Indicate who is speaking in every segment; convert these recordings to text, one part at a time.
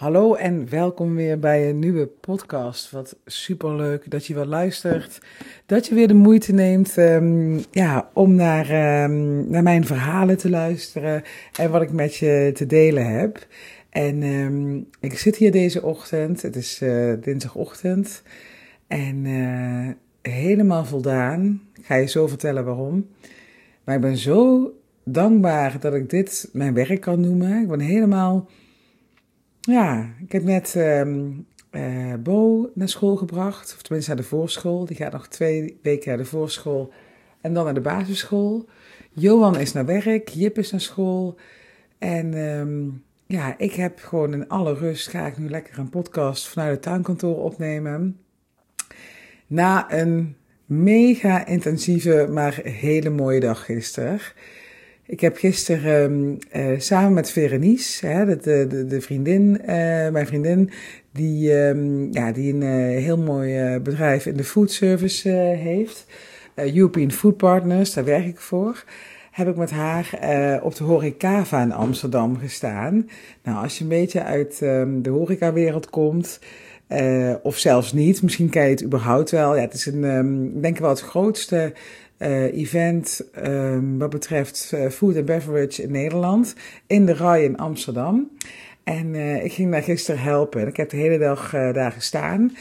Speaker 1: Hallo en welkom weer bij een nieuwe podcast. Wat superleuk dat je wel luistert. Dat je weer de moeite neemt um, ja, om naar, um, naar mijn verhalen te luisteren en wat ik met je te delen heb. En um, ik zit hier deze ochtend, het is uh, dinsdagochtend, en uh, helemaal voldaan. Ik ga je zo vertellen waarom. Maar ik ben zo dankbaar dat ik dit mijn werk kan noemen. Ik ben helemaal ja, ik heb net um, uh, Bo naar school gebracht, of tenminste naar de voorschool. Die gaat nog twee weken naar de voorschool en dan naar de basisschool. Johan is naar werk, Jip is naar school. En um, ja, ik heb gewoon in alle rust, ga ik nu lekker een podcast vanuit het tuinkantoor opnemen. Na een mega intensieve, maar hele mooie dag gisteren. Ik heb gisteren uh, samen met Verenice, hè, de, de, de vriendin, uh, mijn vriendin, die, um, ja, die een uh, heel mooi bedrijf in de food service heeft, European Food Partners, daar werk ik voor, heb ik met haar op de horecava in Amsterdam gestaan. Nou, als je een beetje uit um, de horecawereld komt, of zelfs niet, misschien ken je het überhaupt wel. Ja, het is een, denk ik wel het grootste uh, event um, wat betreft uh, food and beverage in Nederland in de RAI in Amsterdam. En uh, ik ging daar gisteren helpen. Ik heb de hele dag daar gestaan.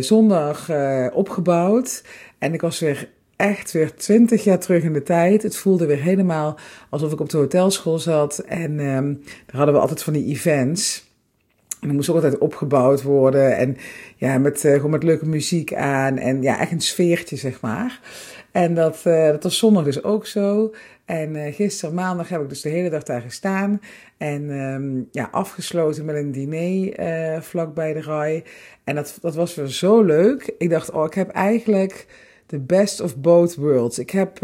Speaker 1: zondag opgebouwd. En ik was weer echt weer twintig jaar terug in de tijd. Het voelde weer helemaal alsof ik op de hotelschool zat. En um, daar hadden we altijd van die events. En dat moest ook altijd opgebouwd worden. En ja, met, gewoon met leuke muziek aan. En ja, echt een sfeertje, zeg maar. En dat, uh, dat was zondag dus ook zo. En uh, gisteren maandag heb ik dus de hele dag daar gestaan. En um, ja, afgesloten met een diner uh, vlak bij de rij. En dat, dat was weer zo leuk. Ik dacht, oh, ik heb eigenlijk the best of both worlds. Ik heb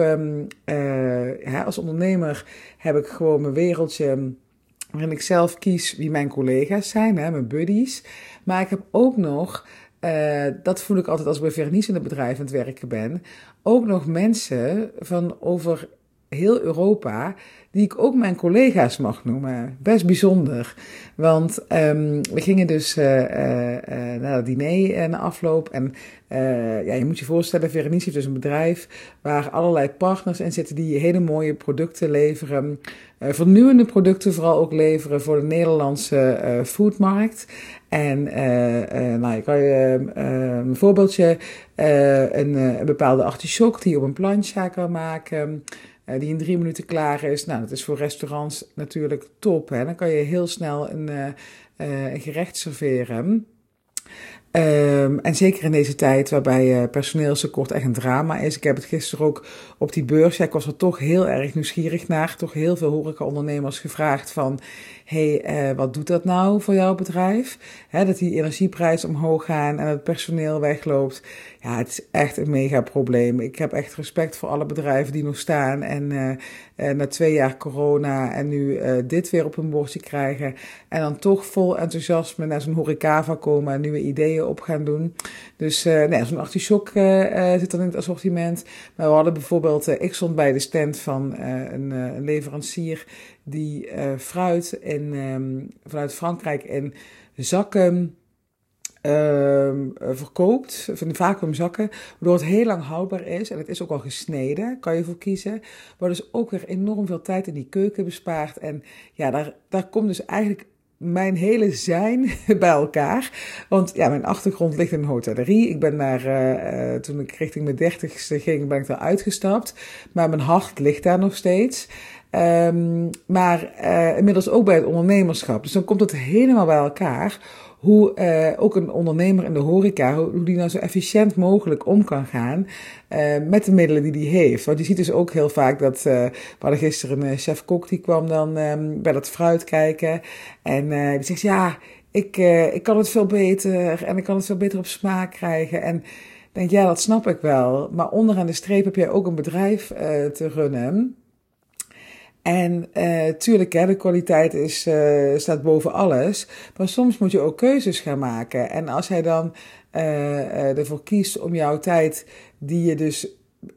Speaker 1: ja, als ondernemer heb ik gewoon mijn wereldje waarin ik zelf kies wie mijn collega's zijn, hè, mijn buddies. Maar ik heb ook nog uh, dat voel ik altijd als ik bij Vernice in het bedrijf aan het werken ben. Ook nog mensen van over heel Europa, die ik ook mijn collega's mag noemen. Best bijzonder. Want um, we gingen dus uh, uh, naar het diner na afloop. En ja, je moet je voorstellen, Verenice heeft dus een bedrijf waar allerlei partners in zitten die hele mooie producten leveren. vernieuwende producten vooral ook leveren voor de Nederlandse foodmarkt. En nou, ik kan je uh, een voorbeeldje, een, een, bepaalde artichok die je op een plancha kan maken, die in drie minuten klaar is. Nou, dat is voor restaurants natuurlijk top. Hè? Dan kan je heel snel een, een gerecht serveren. Um, en zeker in deze tijd waarbij uh, personeelstekort echt een drama is. Ik heb het gisteren ook op die beurs, ik was er toch heel erg nieuwsgierig naar. Toch heel veel horeca-ondernemers gevraagd van, hey, uh, wat doet dat nou voor jouw bedrijf? Dat die energieprijzen omhoog gaan en het personeel wegloopt. Ja, het is echt een mega probleem. Ik heb echt respect voor alle bedrijven die nog staan en uh, na twee jaar corona en nu dit weer op hun bordje krijgen. En dan toch vol enthousiasme naar zo'n horecava komen en nieuwe ideeën op gaan doen. Dus uh, nee, zo'n artichok uh, zit dan in het assortiment. Maar we hadden bijvoorbeeld, ik stond bij de stand van een, leverancier die fruit in, um, vanuit Frankrijk in zakken uh, verkoopt, van vacuümzakken, waardoor het heel lang houdbaar is. En het is ook al gesneden, kan je voor kiezen. Maar dus ook weer enorm veel tijd in die keuken bespaart. En ja, daar, daar komt dus eigenlijk mijn hele zijn bij elkaar. Want ja, mijn achtergrond ligt in een hotellerie. Ik ben daar, uh, toen ik richting mijn dertigste ging, ben ik daar uitgestapt. Maar mijn hart ligt daar nog steeds. Um, maar uh, inmiddels ook bij het ondernemerschap. Dus dan komt het helemaal bij elkaar hoe uh, ook een ondernemer in de horeca, hoe, die nou zo efficiënt mogelijk om kan gaan uh, met de middelen die die heeft. Want je ziet dus ook heel vaak dat, uh, we hadden gisteren een chef-kok die kwam dan um, bij dat fruit kijken en die zegt ja, ik, ik kan het veel beter en ik kan het veel beter op smaak krijgen en denk ja, dat snap ik wel. Maar onderaan de streep heb jij ook een bedrijf te runnen. En uh, tuurlijk, hè, de kwaliteit is, uh, staat boven alles. Maar soms moet je ook keuzes gaan maken. En als hij dan uh, ervoor kiest om jouw tijd, die je dus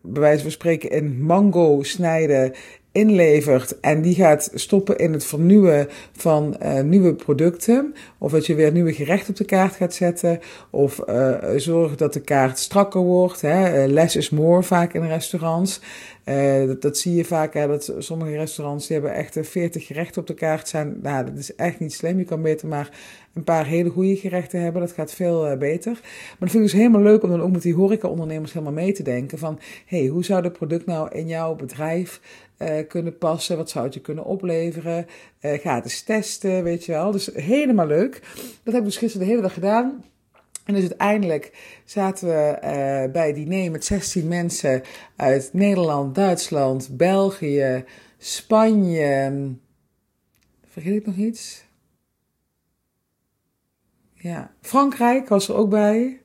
Speaker 1: bij wijze van spreken in mango snijden inlevert en die gaat stoppen in het vernieuwen van uh, nieuwe producten. Of dat je weer nieuwe gerechten op de kaart gaat zetten. Of uh, zorg dat de kaart strakker wordt. Hè. less is more vaak in restaurants. Uh, dat, zie je vaak, hè, dat sommige restaurants die hebben echt 40 gerechten op de kaart zijn. Nou, dat is echt niet slim. Je kan beter maar een paar hele goede gerechten hebben. Dat gaat veel uh, beter. Maar dat vind ik dus helemaal leuk om dan ook met die horeca-ondernemers helemaal mee te denken. Van, hey, hoe zou dat product nou in jouw bedrijf kunnen passen? Wat zou het je kunnen opleveren? Ga het eens testen, weet je wel. Dus helemaal leuk. Dat heb ik dus gisteren de hele dag gedaan. En dus uiteindelijk zaten we uh, bij diner met 16 mensen uit Nederland, Duitsland, België, Spanje. Vergeet ik nog iets? Ja, Frankrijk was er ook bij.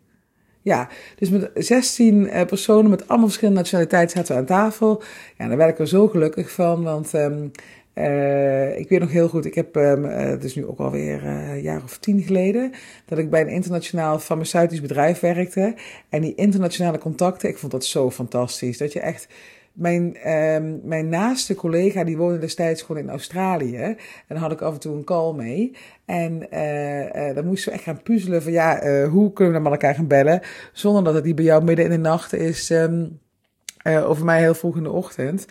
Speaker 1: Ja, dus met 16 uh, personen met allemaal verschillende nationaliteiten zaten we aan tafel. Ja, daar werd ik er zo gelukkig van, want um, uh, ik weet nog heel goed, ik heb, um, uh, het is nu ook alweer uh, een jaar of tien geleden, dat ik bij een internationaal farmaceutisch bedrijf werkte. En die internationale contacten, ik vond dat zo fantastisch. Dat je echt, mijn, um, mijn naaste collega, die woonde destijds gewoon in Australië. En daar had ik af en toe een call mee. En dan moesten we echt gaan puzzelen van ja, hoe kunnen we dan met elkaar gaan bellen, zonder dat het die bij jou midden in de nacht is, um, over mij heel vroeg in de ochtend.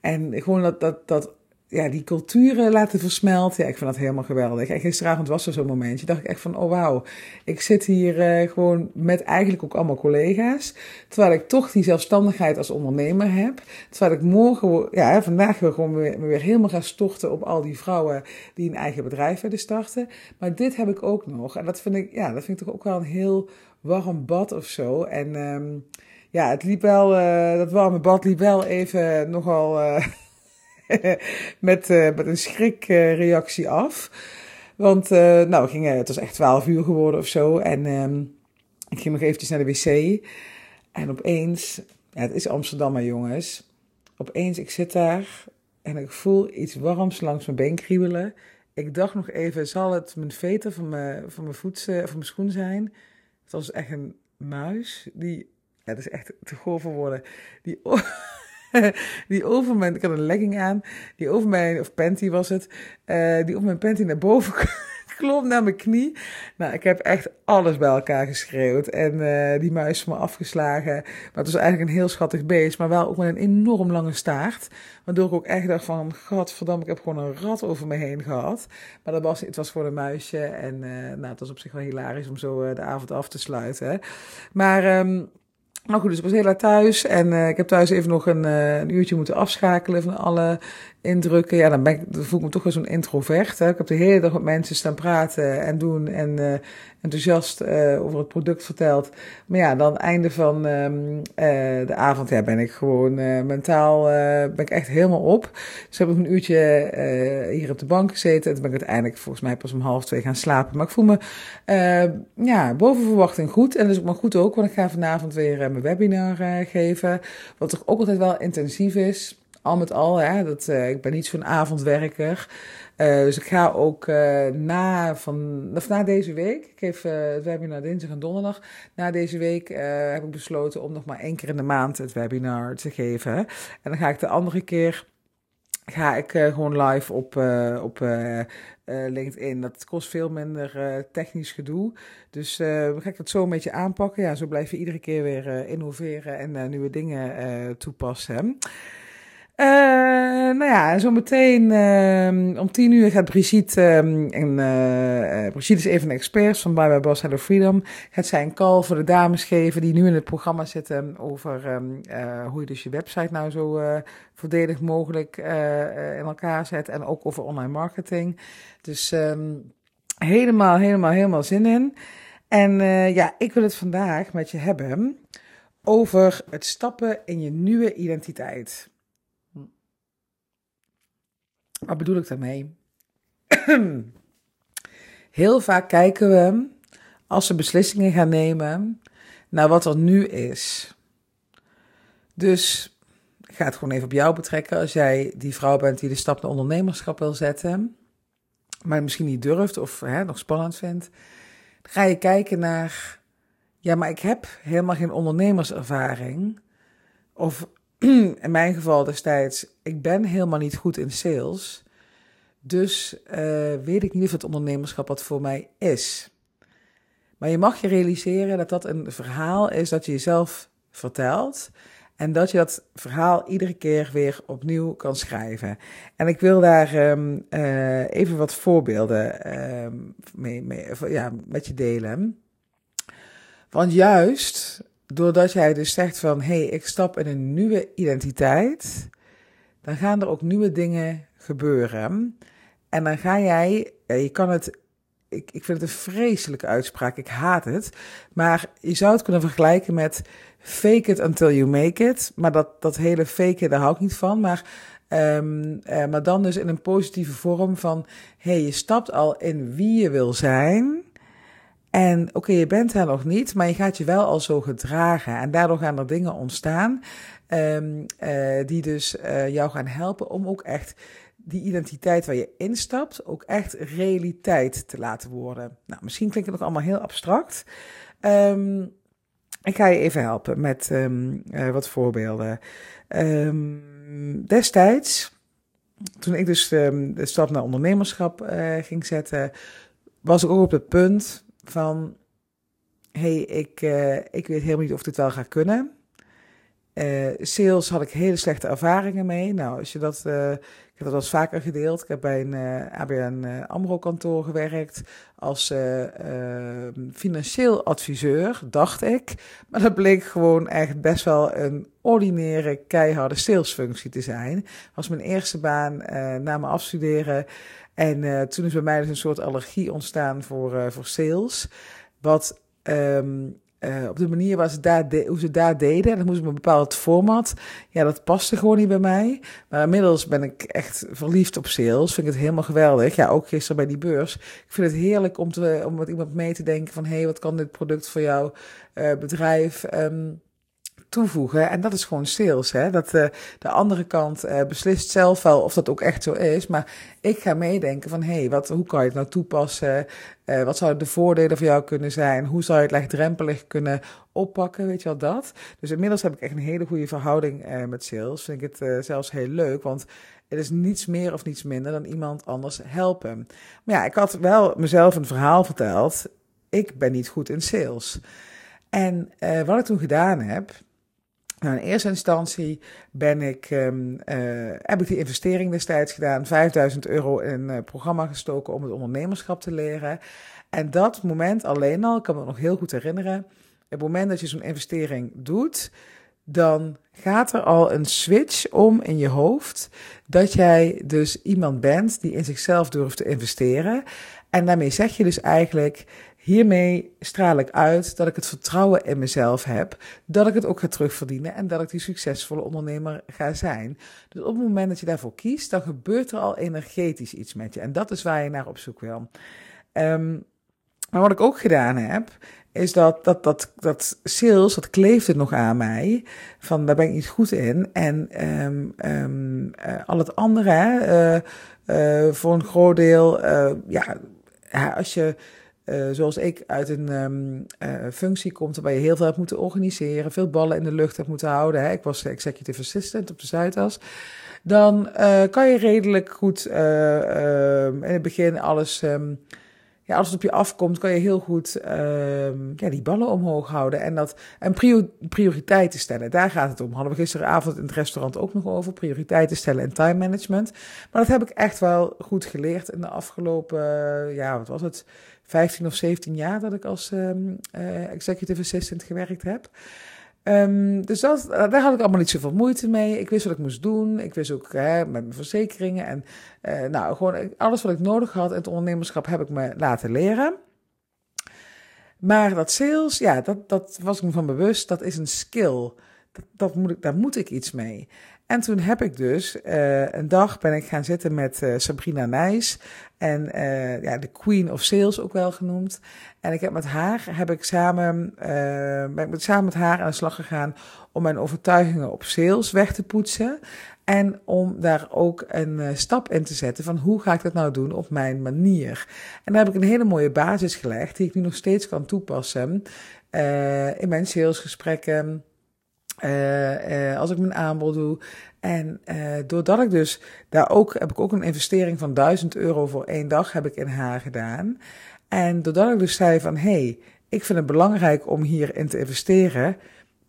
Speaker 1: En gewoon dat, dat, dat ja, die culturen laten versmelten. Ja, ik vind dat helemaal geweldig. En gisteravond was er zo'n momentje. dacht ik echt van, oh wauw. Ik zit hier uh, gewoon met eigenlijk ook allemaal collega's. Terwijl ik toch die zelfstandigheid als ondernemer heb. Terwijl ik morgen, ja, vandaag weer gewoon weer, weer helemaal ga storten op al die vrouwen die een eigen bedrijf willen starten. Maar dit heb ik ook nog. En dat vind ik, ja, dat vind ik toch ook wel een heel warm bad of zo. En um, ja, het liep wel, uh, dat warme bad liep wel even nogal... Uh, met, uh, met een schrikreactie af. Want uh, nou, het was echt 12 uur geworden of zo. En um, ik ging nog eventjes naar de wc. En opeens, ja, het is Amsterdam maar jongens. Opeens, ik zit daar en ik voel iets warms langs mijn been kriebelen. Ik dacht nog even, zal het mijn veter van mijn, van mijn, voet, van mijn schoen zijn? Het was echt een muis die, ja, is echt te goor voor. Die... die over mijn, ik had een legging aan, die over mijn, of panty was het, uh, die over mijn panty naar boven klom naar mijn knie. Nou, ik heb echt alles bij elkaar geschreeuwd en uh, die muis van me afgeslagen. Maar het was eigenlijk een heel schattig beest, maar wel ook met een enorm lange staart. Waardoor ik ook echt dacht van, godverdamme, ik heb gewoon een rat over me heen gehad. Maar dat was, het was gewoon een muisje en uh, nou, het was op zich wel hilarisch om zo de avond af te sluiten. Maar... Um, nou goed, dus ik was heel laat thuis en uh, ik heb thuis even nog een, uh, een, uurtje moeten afschakelen van alle indrukken. Ja, dan, ben ik, voel ik me toch wel zo'n introvert. Hè. Ik heb de hele dag met mensen staan praten en doen en uh, enthousiast over het product verteld. Maar ja, dan einde van um, de avond ja, ben ik gewoon mentaal ben ik echt helemaal op. Dus heb ik een uurtje hier op de bank gezeten en toen ben ik uiteindelijk volgens mij pas om half twee gaan slapen. Maar ik voel me ja, boven verwachting goed en dus ook maar goed ook, want ik ga vanavond weer mijn webinar uh, geven. Wat toch ook altijd wel intensief is. Al met al, hè, dat, uh, ik ben niet zo'n avondwerker. Uh, dus ik ga ook na, van, na deze week, ik geef het webinar dinsdag en donderdag. Na deze week heb ik besloten om nog maar één keer in de maand het webinar te geven. En dan ga ik de andere keer ga ik uh, gewoon live op, uh, op uh, LinkedIn. Dat kost veel minder technisch gedoe. Dus we ga ik het zo een beetje aanpakken. Ja, zo blijf je iedere keer weer innoveren en nieuwe dingen toepassen. Uh, nou ja, zometeen uh, om tien uur gaat Brigitte, um, en, uh, Brigitte is een van de experts van Bye Bye Boss Hello Freedom, gaat zij een call voor de dames geven die nu in het programma zitten over um, hoe je dus je website nou zo voordelig mogelijk in elkaar zet en ook over online marketing. Dus um, helemaal, helemaal, helemaal zin in. En ja, ik wil het vandaag met je hebben over het stappen in je nieuwe identiteit. Wat bedoel ik daarmee? Heel vaak kijken we, als we beslissingen gaan nemen, naar wat er nu is. Dus ik ga het gewoon even op jou betrekken. Als jij die vrouw bent die de stap naar ondernemerschap wil zetten, maar misschien niet durft of hè, nog spannend vindt, dan ga je kijken naar, ja, maar ik heb helemaal geen ondernemerservaring. Of in mijn geval destijds, ik ben helemaal niet goed in sales. Dus uh, weet ik niet of het ondernemerschap wat voor mij is. Maar je mag je realiseren dat dat een verhaal is dat je jezelf vertelt. En dat je dat verhaal iedere keer weer opnieuw kan schrijven. En ik wil daar um, uh, even wat voorbeelden um, mee, mee, ja, met je delen. Want juist doordat jij dus zegt van hé, hey, ik stap in een nieuwe identiteit, dan gaan er ook nieuwe dingen gebeuren. En dan ga jij, je kan het, ik, ik vind het een vreselijke uitspraak, ik haat het. Maar je zou het kunnen vergelijken met fake it until you make it. Maar dat, dat hele fake it, daar hou ik niet van. Maar, um, uh, maar dan dus in een positieve vorm van, hé, hey, je stapt al in wie je wil zijn. En oké, je bent daar nog niet, maar je gaat je wel al zo gedragen. En daardoor gaan er dingen ontstaan um, uh, die dus uh, jou gaan helpen om ook echt die identiteit waar je instapt, ook echt realiteit te laten worden. Nou, misschien klinkt nog allemaal heel abstract. Um, ik ga je even helpen met um, uh, wat voorbeelden. Destijds, toen ik dus de stap naar ondernemerschap ging zetten, was ik ook op het punt van: hey, ik, uh, ik weet helemaal niet of dit wel gaat kunnen. Uh, sales had ik hele slechte ervaringen mee. Nou, als je dat, uh, ik heb dat wel eens vaker gedeeld. Ik heb bij een ABN AMRO kantoor gewerkt als financieel adviseur, dacht ik. Maar dat bleek gewoon echt best wel een ordinaire, keiharde salesfunctie te zijn. Dat was mijn eerste baan na mijn afstuderen. En toen is bij mij dus een soort allergie ontstaan voor, voor sales. Wat um, uh, op de manier waar ze daar hoe ze daar deden. En dat moest een bepaald format. Ja, dat paste gewoon niet bij mij. Maar inmiddels ben ik echt verliefd op sales. Vind ik het helemaal geweldig. Ja, ook gisteren bij die beurs. Ik vind het heerlijk om, te, om met iemand mee te denken van... hé, hey, wat kan dit product voor jouw bedrijf... Um, toevoegen. En dat is gewoon sales. Hè? Dat uh, de andere kant uh, beslist zelf wel of dat ook echt zo is. Maar ik ga meedenken van hé, hey, wat, hoe kan je het nou toepassen? Uh, wat zouden de voordelen voor jou kunnen zijn? Hoe zou je het laagdrempelig kunnen oppakken? Weet je wel dat? Dus inmiddels heb ik echt een hele goede verhouding met sales. Vind ik het zelfs heel leuk. Want het is niets meer of niets minder dan iemand anders helpen. Maar ja, ik had wel mezelf een verhaal verteld. Ik ben niet goed in sales. En wat ik toen gedaan heb, nou, in eerste instantie ben ik, um, uh, heb ik die investering destijds gedaan, 5000 euro in een uh, programma gestoken om het ondernemerschap te leren. En dat moment alleen al, ik kan me nog heel goed herinneren, het moment dat je zo'n investering doet, dan gaat er al een switch om in je hoofd dat jij dus iemand bent die in zichzelf durft te investeren. En daarmee zeg je dus eigenlijk, Hiermee straal ik uit dat ik het vertrouwen in mezelf heb, dat ik het ook ga terugverdienen en dat ik die succesvolle ondernemer ga zijn. Dus op het moment dat je daarvoor kiest, dan gebeurt er al energetisch iets met je. En dat is waar je naar op zoek wil. Um, maar wat ik ook gedaan heb, is dat, dat, dat, dat sales, dat kleefde nog aan mij. Van daar ben ik niet goed in. En um, um, uh, al het andere, uh, uh, voor een groot deel, ja, als je uh, zoals ik uit een um, uh, functie komt waarbij je heel veel hebt moeten organiseren, veel ballen in de lucht hebt moeten houden. Hè. Ik was executive assistant op de Zuidas. Dan uh, kan je redelijk goed in het begin alles, um, ja, als het op je afkomt, kan je heel goed ja, die ballen omhoog houden en, dat, en prior, prioriteiten stellen. Daar gaat het om. Hadden we gisteravond in het restaurant ook nog over. Prioriteiten stellen en time management. Maar dat heb ik echt wel goed geleerd in de afgelopen, ja, wat was het? 15 of 17 jaar dat ik als um, uh, executive assistant gewerkt heb. Um, dus dat, daar had ik allemaal niet zoveel moeite mee. Ik wist wat ik moest doen. Ik wist ook hè, met mijn verzekeringen. En uh, nou, gewoon alles wat ik nodig had in het ondernemerschap heb ik me laten leren. Maar dat sales, ja, dat, dat was ik me van bewust. Dat is een skill. Dat moet ik, daar moet ik iets mee. En toen heb ik dus uh, een dag ben ik gaan zitten met uh, Sabrina Nijs. En uh, ja, de Queen of Sales ook wel genoemd. En ik heb met haar, heb ik samen, ben ik met, samen met haar aan de slag gegaan om mijn overtuigingen op sales weg te poetsen. En om daar ook een stap in te zetten van hoe ga ik dat nou doen op mijn manier. En daar heb ik een hele mooie basis gelegd die ik nu nog steeds kan toepassen in mijn salesgesprekken Uh, als ik mijn aanbod doe. En uh, doordat ik dus daar ook, heb ik ook een investering van 1000 euro voor één dag heb ik in haar gedaan. En doordat ik dus zei van, hé, hey, ik vind het belangrijk om hierin te investeren,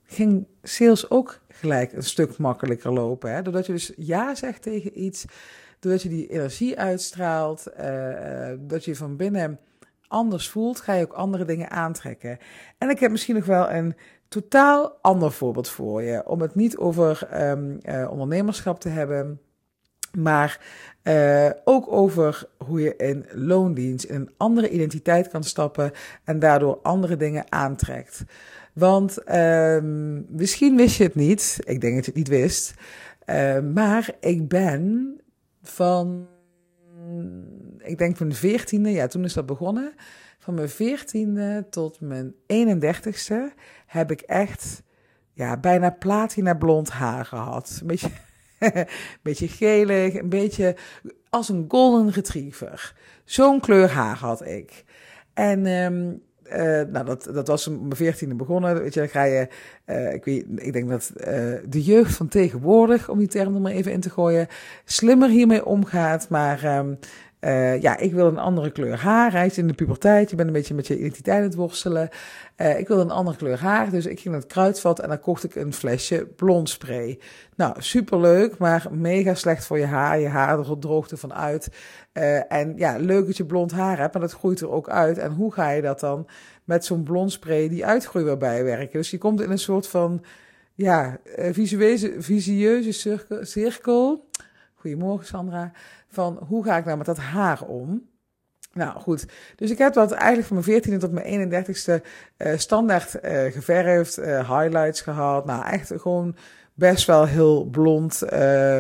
Speaker 1: ging sales ook gelijk een stuk makkelijker lopen. Hè? Doordat je dus ja zegt tegen iets, doordat je die energie uitstraalt, dat je van binnen anders voelt, ga je ook andere dingen aantrekken. En ik heb misschien nog wel een totaal ander voorbeeld voor je. Om het niet over um, uh, ondernemerschap te hebben, maar uh, ook over hoe je in loondienst in een andere identiteit kan stappen en daardoor andere dingen aantrekt. Want um, misschien wist je het niet, ik denk dat je het niet wist, uh, maar ik ben van, ik denk van de veertiende, ja toen is dat begonnen, van mijn veertiende tot mijn 31ste heb ik echt ja, bijna platina blond haar gehad. Een beetje, een beetje gelig, een beetje als een golden retriever. Zo'n kleur haar had ik. En um, uh, nou, dat, dat was mijn veertiende begonnen. Weet je, dan ga je, uh, ik, weet, ik denk dat uh, de jeugd van tegenwoordig, om die term er maar even in te gooien, slimmer hiermee omgaat. Maar um, uh, ja, ik wil een andere kleur haar. Hij is in de puberteit, je bent een beetje met je identiteit aan het worstelen. Uh, ik wil een andere kleur haar, dus ik ging naar het kruidvat en dan kocht ik een flesje blondspray. Nou, superleuk, maar mega slecht voor je haar. Je haar droogt er van uit. Uh, en ja, leuk dat je blond haar hebt, maar dat groeit er ook uit. En hoe ga je dat dan met zo'n blondspray die uitgroei weer bijwerken? Dus je komt in een soort van, ja, visueuze, visieuze cirkel. Goedemorgen Sandra van hoe ga ik nou met dat haar om? Nou goed, dus ik heb dat eigenlijk van mijn 14e tot mijn 31ste uh, standaard uh, geverfd, uh, highlights gehad. Nou, echt gewoon best wel heel blond,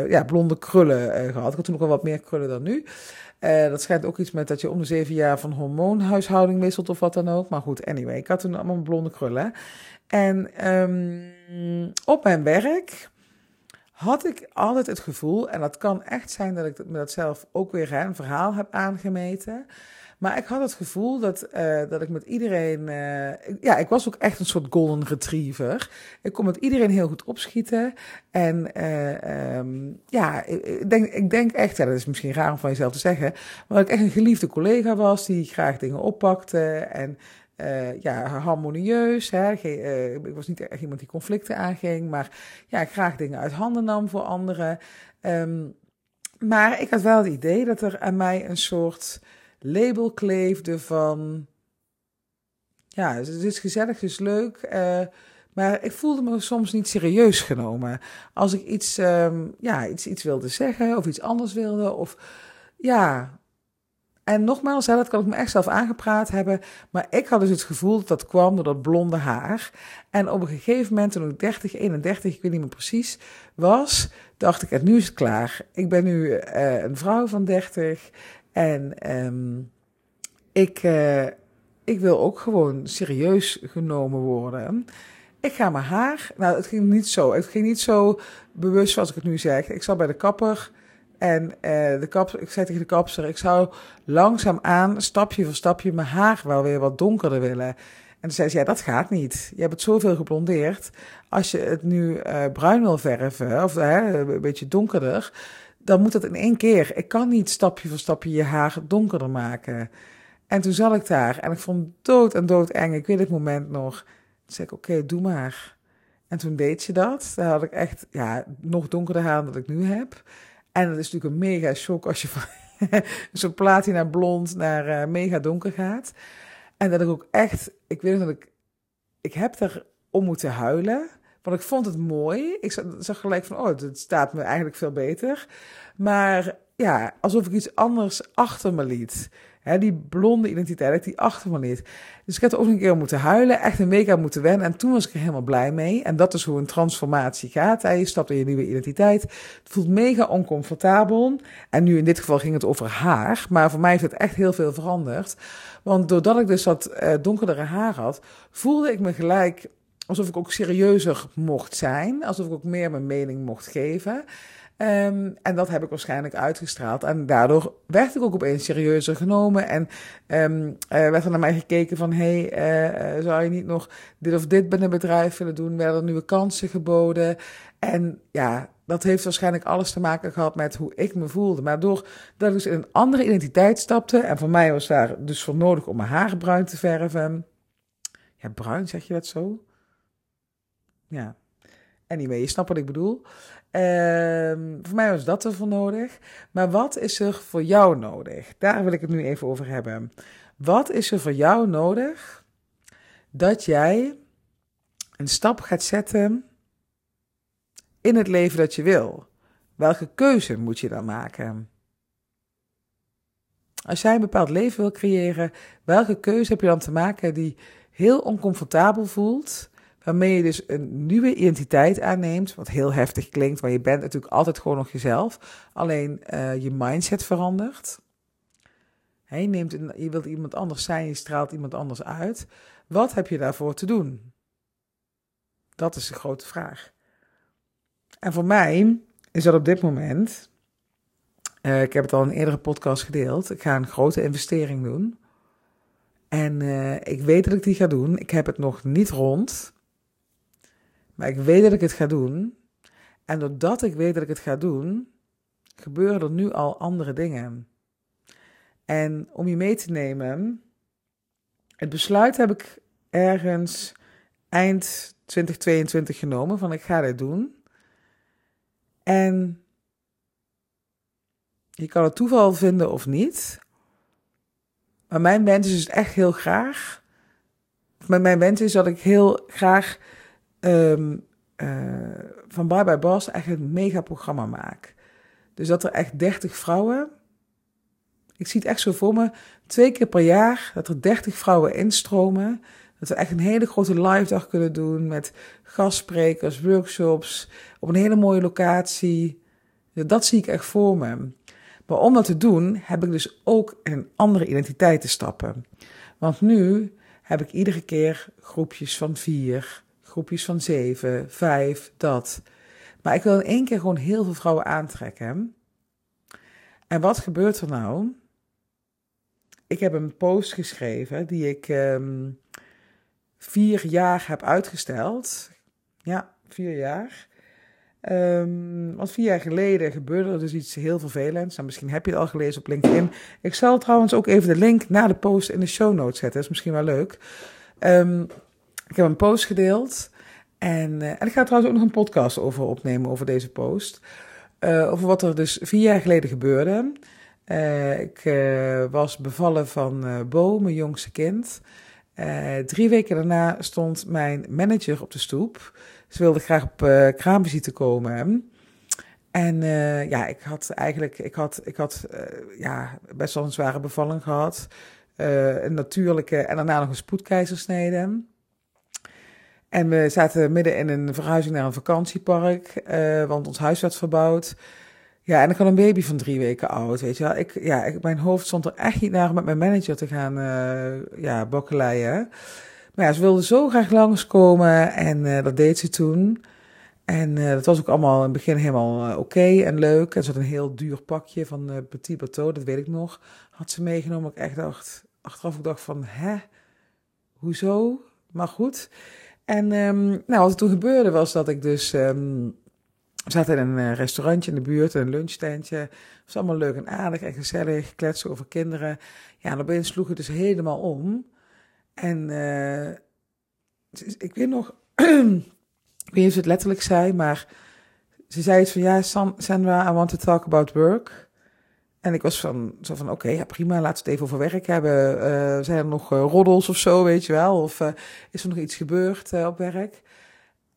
Speaker 1: ja, blonde krullen gehad. Ik had toen nog wel wat meer krullen dan nu. dat schijnt ook iets met dat je om de zeven jaar van hormoonhuishouding wisselt of wat dan ook. Maar goed, anyway, ik had toen allemaal blonde krullen. En um, op mijn werk had ik altijd het gevoel, en dat kan echt zijn dat ik me dat zelf ook weer een verhaal heb aangemeten. Maar ik had het gevoel dat, uh, dat ik met iedereen. Uh, ja, ik was ook echt een soort golden retriever. Ik kon met iedereen heel goed opschieten. En uh, um, ja, ik denk, ik denk echt, ja, dat is misschien raar om van jezelf te zeggen. Maar dat ik echt een geliefde collega was die graag dingen oppakte. En uh, ja, harmonieus. Hè. Uh, ik was niet echt iemand die conflicten aanging, maar ja, graag dingen uit handen nam voor anderen. Um, maar ik had wel het idee dat er aan mij een soort label kleefde van. Ja, het is gezellig, het is leuk. Uh, maar ik voelde me soms niet serieus genomen. Als ik iets, um, ja, iets, iets wilde zeggen of iets anders wilde. Of ja, en nogmaals, dat kan ik me echt zelf aangepraat hebben. Maar ik had dus het gevoel dat dat kwam door dat blonde haar. En op een gegeven moment, toen ik 30, 31, ik weet niet meer precies, was, dacht ik, nu is het klaar. Ik ben nu uh, een vrouw van 30 en um, ik, uh, ik wil ook gewoon serieus genomen worden. Ik ga mijn haar, nou het ging niet zo, het ging niet zo bewust zoals ik het nu zeg. Ik zat bij de kapper en uh, de kap, ik zei tegen de kapster, ik zou langzaam aan, stapje voor stapje, mijn haar wel weer wat donkerder willen. En toen zei ze, ja, dat gaat niet. Je hebt het zoveel geblondeerd. Als je het nu uh, bruin wil verven, of een beetje donkerder, dan moet het in één keer. Ik kan niet stapje voor stapje je haar donkerder maken. En toen zat ik daar en ik vond dood en dood eng. Ik weet het moment nog. Toen zei ik, oké, doe maar. En toen deed ze dat. Daar had ik echt ja, nog donkerder haar dan ik nu heb. En dat is natuurlijk een mega shock als je van zo'n platina blond naar uh, mega donker gaat. En dat ik ook echt, ik weet dat ik, ik heb er om moeten huilen. Want ik vond het mooi. Ik zag gelijk van, oh, het staat me eigenlijk veel beter. Maar ja, alsof ik iets anders achter me liet. Hè, die blonde identiteit, die achter me liet. Dus ik heb er ook een keer moeten huilen, echt een week aan moeten wennen. En toen was ik er helemaal blij mee. En dat is hoe een transformatie gaat. Je stapt in je nieuwe identiteit. Het voelt mega oncomfortabel. En nu in dit geval ging het over haar. Maar voor mij heeft het echt heel veel veranderd. Want doordat ik dus dat uh, donkerdere haar had, voelde ik me gelijk alsof ik ook serieuzer mocht zijn. Alsof ik ook meer mijn mening mocht geven. Ehm, en dat heb ik waarschijnlijk uitgestraald. En daardoor werd ik ook opeens serieuzer genomen. En um, werd er naar mij gekeken van... hé, hey, uh, zou je niet nog dit of dit binnen bedrijf willen doen? Werden er nieuwe kansen geboden? En ja, dat heeft waarschijnlijk alles te maken gehad met hoe ik me voelde. Maar doordat ik dus in een andere identiteit stapte... en voor mij was daar dus voor nodig om mijn haar bruin te verven... Ja, bruin, zeg je dat zo? Ja, anyway, je snapt wat ik bedoel. Uh, voor mij was dat ervoor nodig. Maar wat is er voor jou nodig? Daar wil ik het nu even over hebben. Wat is er voor jou nodig dat jij een stap gaat zetten in het leven dat je wil? Welke keuze moet je dan maken? Als jij een bepaald leven wil creëren, welke keuze heb je dan te maken die heel oncomfortabel voelt, waarmee je dus een nieuwe identiteit aanneemt, wat heel heftig klinkt, maar je bent natuurlijk altijd gewoon nog jezelf, alleen uh, je mindset verandert. je, neemt je wilt iemand anders zijn, je straalt iemand anders uit. Wat heb je daarvoor te doen? Dat is de grote vraag. En voor mij is dat op dit moment, uh, ik heb het al in een eerdere podcast gedeeld, ik ga een grote investering doen. En uh, ik weet dat ik die ga doen. Ik heb het nog niet rond. Maar ik weet dat ik het ga doen. En doordat ik weet dat ik het ga doen, gebeuren er nu al andere dingen. En om je mee te nemen, het besluit heb ik ergens eind 2022 genomen van ik ga dit doen. En je kan het toeval vinden of niet. Maar mijn wens is echt heel graag. Maar mijn wens is dat ik heel graag um, uh, van Bye Bye Boss echt een mega programma maak. Dus dat er echt 30 vrouwen. Ik zie het echt zo voor me. Twee keer per jaar dat er 30 vrouwen instromen. Dat we echt een hele grote live dag kunnen doen met gastsprekers, workshops, op een hele mooie locatie. Dat zie ik echt voor me. Maar om dat te doen, heb ik dus ook in een andere identiteit te stappen. Want nu heb ik iedere keer groepjes van vier, groepjes van zeven, vijf, dat. Maar ik wil in één keer gewoon heel veel vrouwen aantrekken. En wat gebeurt er nou? Ik heb een post geschreven die ik um, vier jaar heb uitgesteld. Ja, vier jaar. Um, want vier jaar geleden gebeurde er dus iets heel vervelends. Nou, misschien heb je het al gelezen op LinkedIn. Ik zal trouwens ook even de link naar de post in de show notes zetten. Dat is misschien wel leuk. Um, ik heb een post gedeeld. En, uh, en ik ga trouwens ook nog een podcast over opnemen, over deze post. Uh, over wat er dus vier jaar geleden gebeurde. Uh, ik was bevallen van Bo, mijn jongste kind. drie weken daarna stond mijn manager op de stoep. Ze wilde graag op kraamvisite komen. En ja, ik had eigenlijk, ik had, ik had ja, best wel een zware bevalling gehad. een natuurlijke en daarna nog een spoedkeizersnede. En we zaten midden in een verhuizing naar een vakantiepark, want ons huis werd verbouwd. Ja, en ik had een baby van drie weken oud, weet je wel. Ik, ja, ik, mijn hoofd stond er echt niet naar om met mijn manager te gaan ja, bokkeleien. Maar ja, ze wilde zo graag langskomen en uh, dat deed ze toen. En uh, dat was ook allemaal in het begin helemaal uh, oké en leuk. En ze had een heel duur pakje van Petit Bateau, dat weet ik nog. Had ze meegenomen. Ik echt dacht, achteraf ik dacht van, hè, hoezo? Maar goed. En um, nou, wat er toen gebeurde was dat ik dus... Um, zaten in een restaurantje in de buurt, een lunchtentje. Het was allemaal leuk en aardig en gezellig, kletsen over kinderen. Ja, en opeens sloeg het dus helemaal om. En uh, ik weet nog, ik weet niet of ze het letterlijk zei, maar ze zei iets van, ja, Sandra, I want to talk about work. En ik was van, zo van, oké, ja, prima, laten we het even over werk hebben. Uh, zijn er nog uh, roddels of zo, weet je wel? Of uh, is er nog iets gebeurd op werk?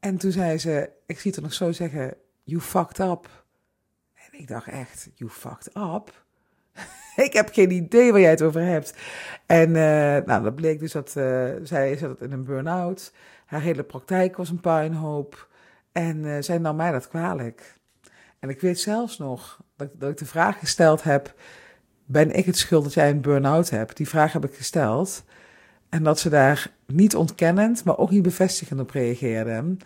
Speaker 1: En toen zei ze, ik zie het nog zo zeggen, you fucked up. En ik dacht echt, you fucked up? ik heb geen idee waar jij het over hebt. En nou, dat bleek dus dat zij zat in een burn-out. Haar hele praktijk was een puinhoop. En zij nam mij dat kwalijk. En ik weet zelfs nog dat, dat, ik de vraag gesteld heb: Ben ik het schuld dat jij een burn-out hebt? Die vraag heb ik gesteld. En dat ze daar niet ontkennend, maar ook niet bevestigend op reageerde.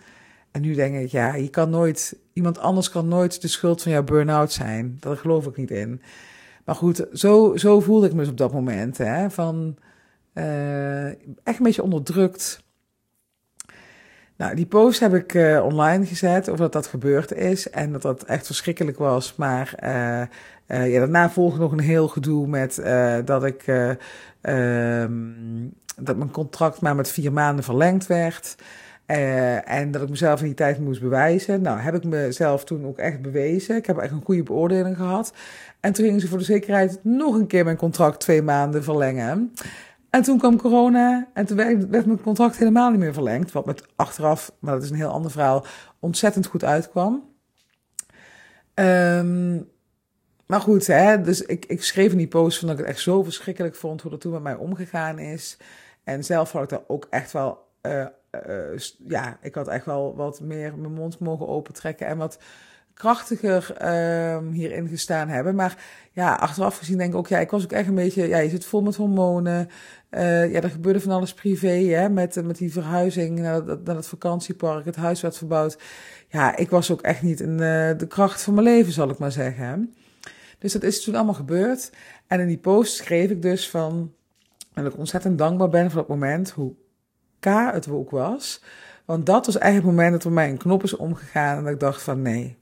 Speaker 1: En nu denk ik, ja, je kan nooit iemand anders kan nooit de schuld van jouw burn-out zijn. Daar geloof ik niet in. Maar goed, zo, zo voelde ik me dus op dat moment. Hè, van uh, echt een beetje onderdrukt. Nou, die post heb ik uh, online gezet over dat dat gebeurd is en dat dat echt verschrikkelijk was. Maar uh, ja, daarna volgde nog een heel gedoe met dat ik ehm, dat mijn contract maar met vier maanden verlengd werd. en dat ik mezelf in die tijd moest bewijzen. Nou, heb ik mezelf toen ook echt bewezen. Ik heb echt een goede beoordeling gehad. En toen gingen ze voor de zekerheid nog een keer mijn contract twee maanden verlengen. En toen kwam corona en toen werd, mijn contract helemaal niet meer verlengd. Wat met achteraf, maar dat is een heel ander verhaal, ontzettend goed uitkwam. Um, maar goed, hè, dus ik, ik schreef in die post van dat ik het echt zo verschrikkelijk vond hoe dat toen met mij omgegaan is. En zelf had ik daar ook echt wel, uh, uh, ja, ik had echt wel wat meer mijn mond mogen opentrekken en wat krachtiger uh, hierin gestaan hebben. Maar ja, achteraf gezien denk ik ook, ja, ik was ook echt een beetje, ja, je zit vol met hormonen. Uh, ja, er gebeurde van alles privé, hè, met, met die verhuizing naar, naar het vakantiepark, het huis werd verbouwd. Ja, ik was ook echt niet uh, de kracht van mijn leven, zal ik maar zeggen. Dus dat is toen allemaal gebeurd. En in die post schreef ik dus van, en dat ik ontzettend dankbaar ben voor dat moment, hoe K het ook was. Want dat was eigenlijk het moment dat er mij een knop is omgegaan en dat ik dacht van nee,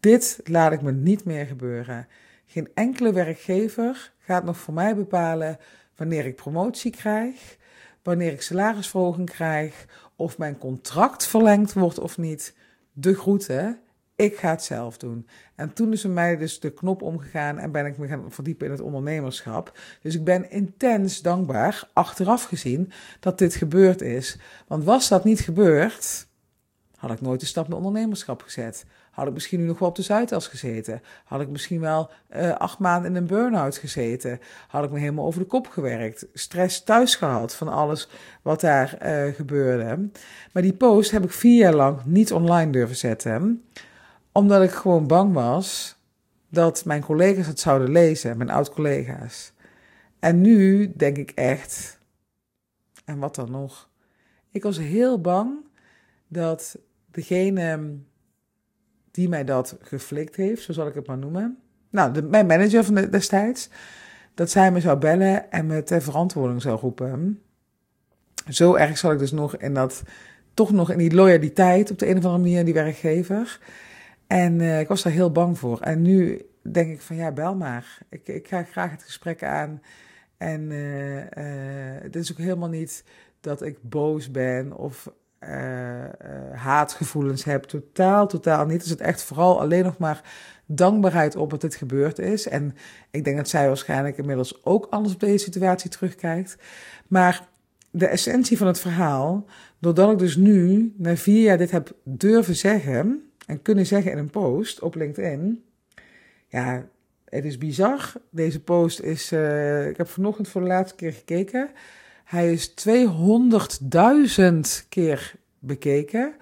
Speaker 1: dit laat ik me niet meer gebeuren. Geen enkele werkgever gaat nog voor mij bepalen wanneer ik promotie krijg, wanneer ik salarisverhoging krijg, of mijn contract verlengd wordt of niet. De groeten, ik ga het zelf doen. En toen is er mij dus de knop omgegaan en ben ik me gaan verdiepen in het ondernemerschap. Dus ik ben intens dankbaar, achteraf gezien, dat dit gebeurd is. Want was dat niet gebeurd, had ik nooit de stap naar ondernemerschap gezet. Had ik misschien nu nog wel op de Zuidas gezeten? Had ik misschien wel uh, acht maanden in een burn-out gezeten? Had ik me helemaal over de kop gewerkt? Stress thuis gehad van alles wat daar uh, gebeurde. Maar die post heb ik vier jaar lang niet online durven zetten. Omdat ik gewoon bang was dat mijn collega's het zouden lezen, mijn oud-collega's. En nu denk ik echt, en wat dan nog? Ik was heel bang dat degene die mij dat geflikt heeft, zo zal ik het maar noemen. Nou, mijn manager van de, destijds, dat zij me zou bellen en me ter verantwoording zou roepen. Zo erg zat ik dus nog in dat, toch nog in die loyaliteit op de een of andere manier, die werkgever. En uh, ik was daar heel bang voor. En nu denk ik van ja, bel maar. Ik, ik ga graag het gesprek aan. En uh, dit is ook helemaal niet dat ik boos ben of uh, haatgevoelens heb. Totaal, totaal niet. Is het echt vooral alleen nog maar dankbaarheid op dat dit gebeurd is. En ik denk dat zij waarschijnlijk inmiddels ook anders op deze situatie terugkijkt. Maar de essentie van het verhaal, doordat ik dus nu na vier jaar dit heb durven zeggen en kunnen zeggen in een post op LinkedIn. Ja, het is bizar. Deze post is, uh, ik heb vanochtend voor de laatste keer gekeken. Hij is 200.000 keer bekeken.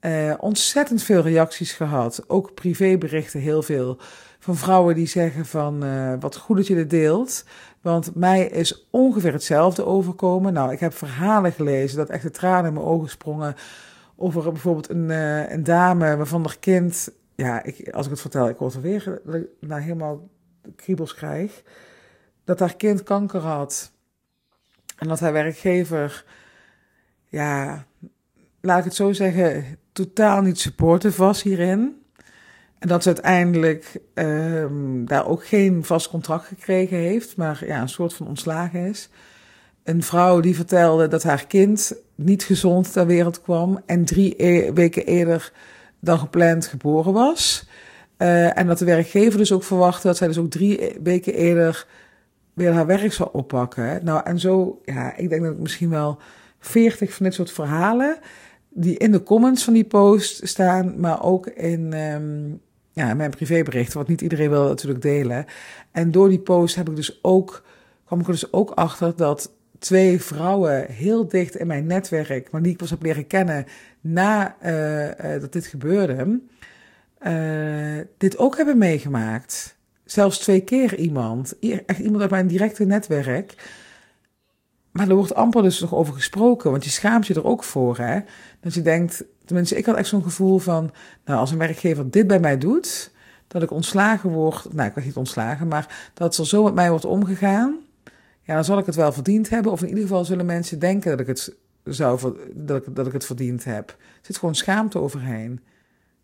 Speaker 1: Uh, ontzettend veel reacties gehad. Ook privéberichten heel veel. Van vrouwen die zeggen van uh, wat goed dat je dit deelt. Want mij is ongeveer hetzelfde overkomen. Nou, ik heb verhalen gelezen dat echt de tranen in mijn ogen sprongen. Over bijvoorbeeld een, uh, een dame waarvan haar kind. Ja, ik, als ik het vertel, ik word er weer nou, helemaal kriebels krijg. Dat haar kind kanker had. En dat haar werkgever, ja, laat ik het zo zeggen, totaal niet supportive was hierin. En dat ze uiteindelijk um, daar ook geen vast contract gekregen heeft, maar ja, een soort van ontslagen is. Een vrouw die vertelde dat haar kind niet gezond ter wereld kwam en drie e weken eerder dan gepland geboren was. Uh, en dat de werkgever dus ook verwachtte dat zij dus ook drie weken eerder weer haar werk zou oppakken. Nou, en zo, ja, ik denk dat ik misschien wel veertig van dit soort verhalen, die in de comments van die post staan, maar ook in um, ja, mijn privéberichten, wat niet iedereen wil natuurlijk delen. En door die post heb ik dus ook, kwam ik er dus ook achter dat twee vrouwen heel dicht in mijn netwerk, maar die ik pas heb leren kennen na uh, uh, dat dit gebeurde, uh, dit ook hebben meegemaakt zelfs twee keer iemand, echt iemand uit mijn directe netwerk, maar er wordt amper dus nog over gesproken, want je schaamt je er ook voor, hè. Dat je denkt, tenminste, ik had echt zo'n gevoel van, nou, als een werkgever dit bij mij doet, dat ik ontslagen word, nou, ik word niet ontslagen, maar dat er zo met mij wordt omgegaan, ja, dan zal ik het wel verdiend hebben, of in ieder geval zullen mensen denken dat ik het zou, dat ik, dat ik het verdiend heb. Er zit gewoon schaamte overheen.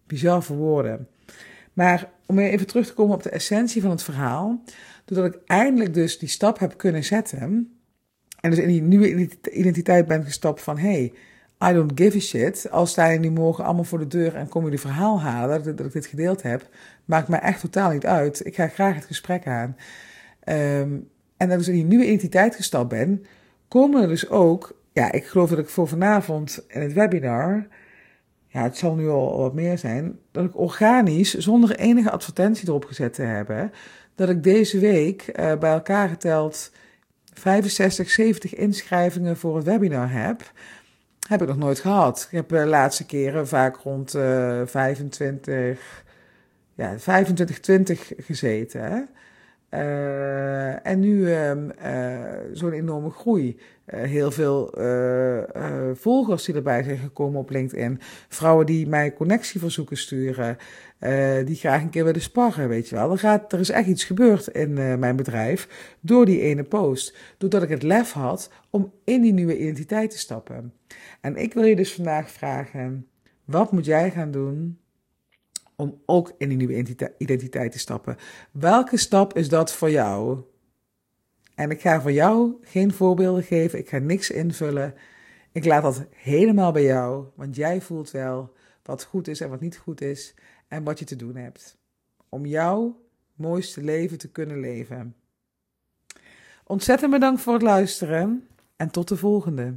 Speaker 1: Bizar voor woorden. Maar om even terug te komen op de essentie van het verhaal, doordat ik eindelijk dus die stap heb kunnen zetten, en dus in die nieuwe identiteit ben gestapt van, hey, I don't give a shit. Als je nu morgen allemaal voor de deur en kom de verhaal halen dat, ik dit gedeeld heb, maakt mij echt totaal niet uit. Ik ga graag het gesprek aan. Um, en dat ik dus in die nieuwe identiteit gestapt ben, komen er dus ook, ja, ik geloof dat ik voor vanavond in het webinar, ja, het zal nu al wat meer zijn, dat ik organisch, zonder enige advertentie erop gezet te hebben, dat ik deze week uh, bij elkaar geteld 65, 70 inschrijvingen voor het webinar heb. Heb ik nog nooit gehad. Ik heb de laatste keren vaak rond uh, 25, ja, 25, 20 gezeten. Uh, en nu uh, uh, zo'n enorme groei. heel veel volgers die erbij zijn gekomen op LinkedIn. Vrouwen die mij connectieverzoeken sturen. die graag een keer willen sparren, weet je wel. Er, gaat, er is echt iets gebeurd in mijn bedrijf door die ene post. Doordat ik het lef had om in die nieuwe identiteit te stappen. En ik wil je dus vandaag vragen: wat moet jij gaan doen om ook in die nieuwe identiteit te stappen. Welke stap is dat voor jou? En ik ga voor jou geen voorbeelden geven, ik ga niks invullen. Ik laat dat helemaal bij jou, want jij voelt wel wat goed is en wat niet goed is en wat je te doen hebt. Om jouw mooiste leven te kunnen leven. Ontzettend bedankt voor het luisteren en tot de volgende.